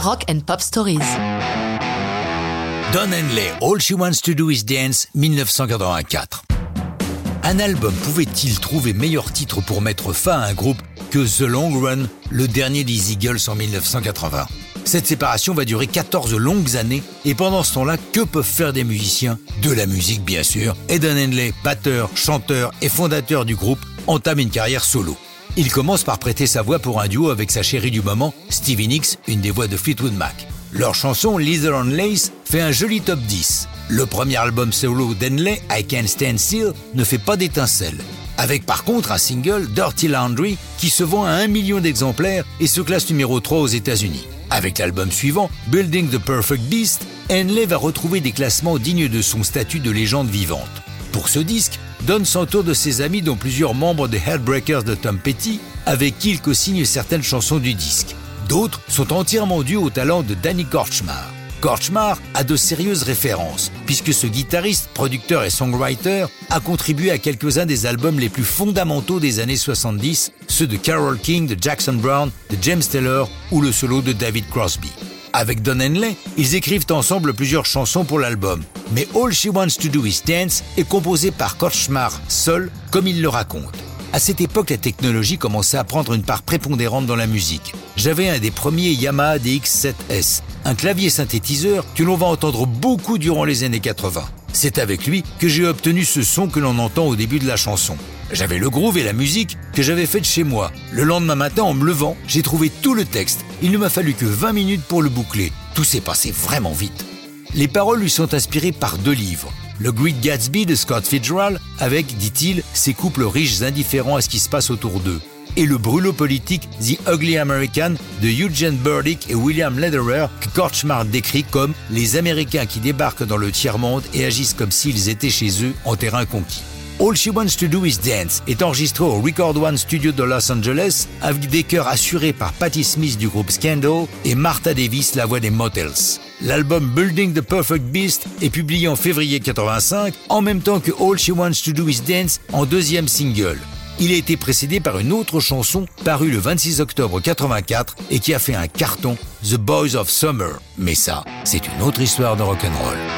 Rock and Pop Stories. Don Henley, All She Wants to Do Is Dance, 1984. Un album pouvait-il trouver meilleur titre pour mettre fin à un groupe que The Long Run, le dernier des Eagles en 1980 Cette séparation va durer 14 longues années et pendant ce temps-là, que peuvent faire des musiciens? De la musique bien sûr. Et Don Henley, batteur, chanteur et fondateur du groupe, entame une carrière solo. Il commence par prêter sa voix pour un duo avec sa chérie du moment, Stevie Nicks, une des voix de Fleetwood Mac. Leur chanson Leather on Lace fait un joli top 10. Le premier album solo d'Henley, I Can't Stand Still, ne fait pas d'étincelles. Avec par contre un single, Dirty Laundry, qui se vend à un million d'exemplaires et se classe numéro 3 aux États-Unis. Avec l'album suivant, Building the Perfect Beast, Henley va retrouver des classements dignes de son statut de légende vivante. Pour ce disque, Don s'entoure de ses amis dont plusieurs membres des Headbreakers de Tom Petty, avec qui il co-signe certaines chansons du disque. D'autres sont entièrement dus au talent de Danny Korchmar. Korchmar a de sérieuses références, puisque ce guitariste, producteur et songwriter a contribué à quelques-uns des albums les plus fondamentaux des années 70, ceux de Carole King, de Jackson Brown, de James Taylor ou le solo de David Crosby. Avec Don Henley, ils écrivent ensemble plusieurs chansons pour l'album, mais All She Wants to Do Is Dance est composé par Korchmar seul, comme il le raconte. À cette époque, la technologie commençait à prendre une part prépondérante dans la musique. J'avais un des premiers Yamaha DX7S, un clavier synthétiseur que l'on va entendre beaucoup durant les années 80. C'est avec lui que j'ai obtenu ce son que l'on entend au début de la chanson. J'avais le groove et la musique que j'avais faite chez moi. Le lendemain matin, en me levant, j'ai trouvé tout le texte. Il ne m'a fallu que 20 minutes pour le boucler. Tout s'est passé vraiment vite. Les paroles lui sont inspirées par deux livres. Le Great Gatsby de Scott Fitzgerald, avec, dit-il, ses couples riches indifférents à ce qui se passe autour d'eux. Et le brûlot politique The Ugly American de Eugene Burdick et William Lederer que Korchmar décrit comme les Américains qui débarquent dans le tiers-monde et agissent comme s'ils étaient chez eux en terrain conquis. All She Wants to Do Is Dance est enregistré au Record One Studio de Los Angeles avec des chœurs assurés par Patti Smith du groupe Scandal et Martha Davis, la voix des Motels. L'album Building the Perfect Beast est publié en février 85 en même temps que All She Wants to Do Is Dance en deuxième single. Il a été précédé par une autre chanson parue le 26 octobre 84 et qui a fait un carton, The Boys of Summer. Mais ça, c'est une autre histoire de rock'n'roll.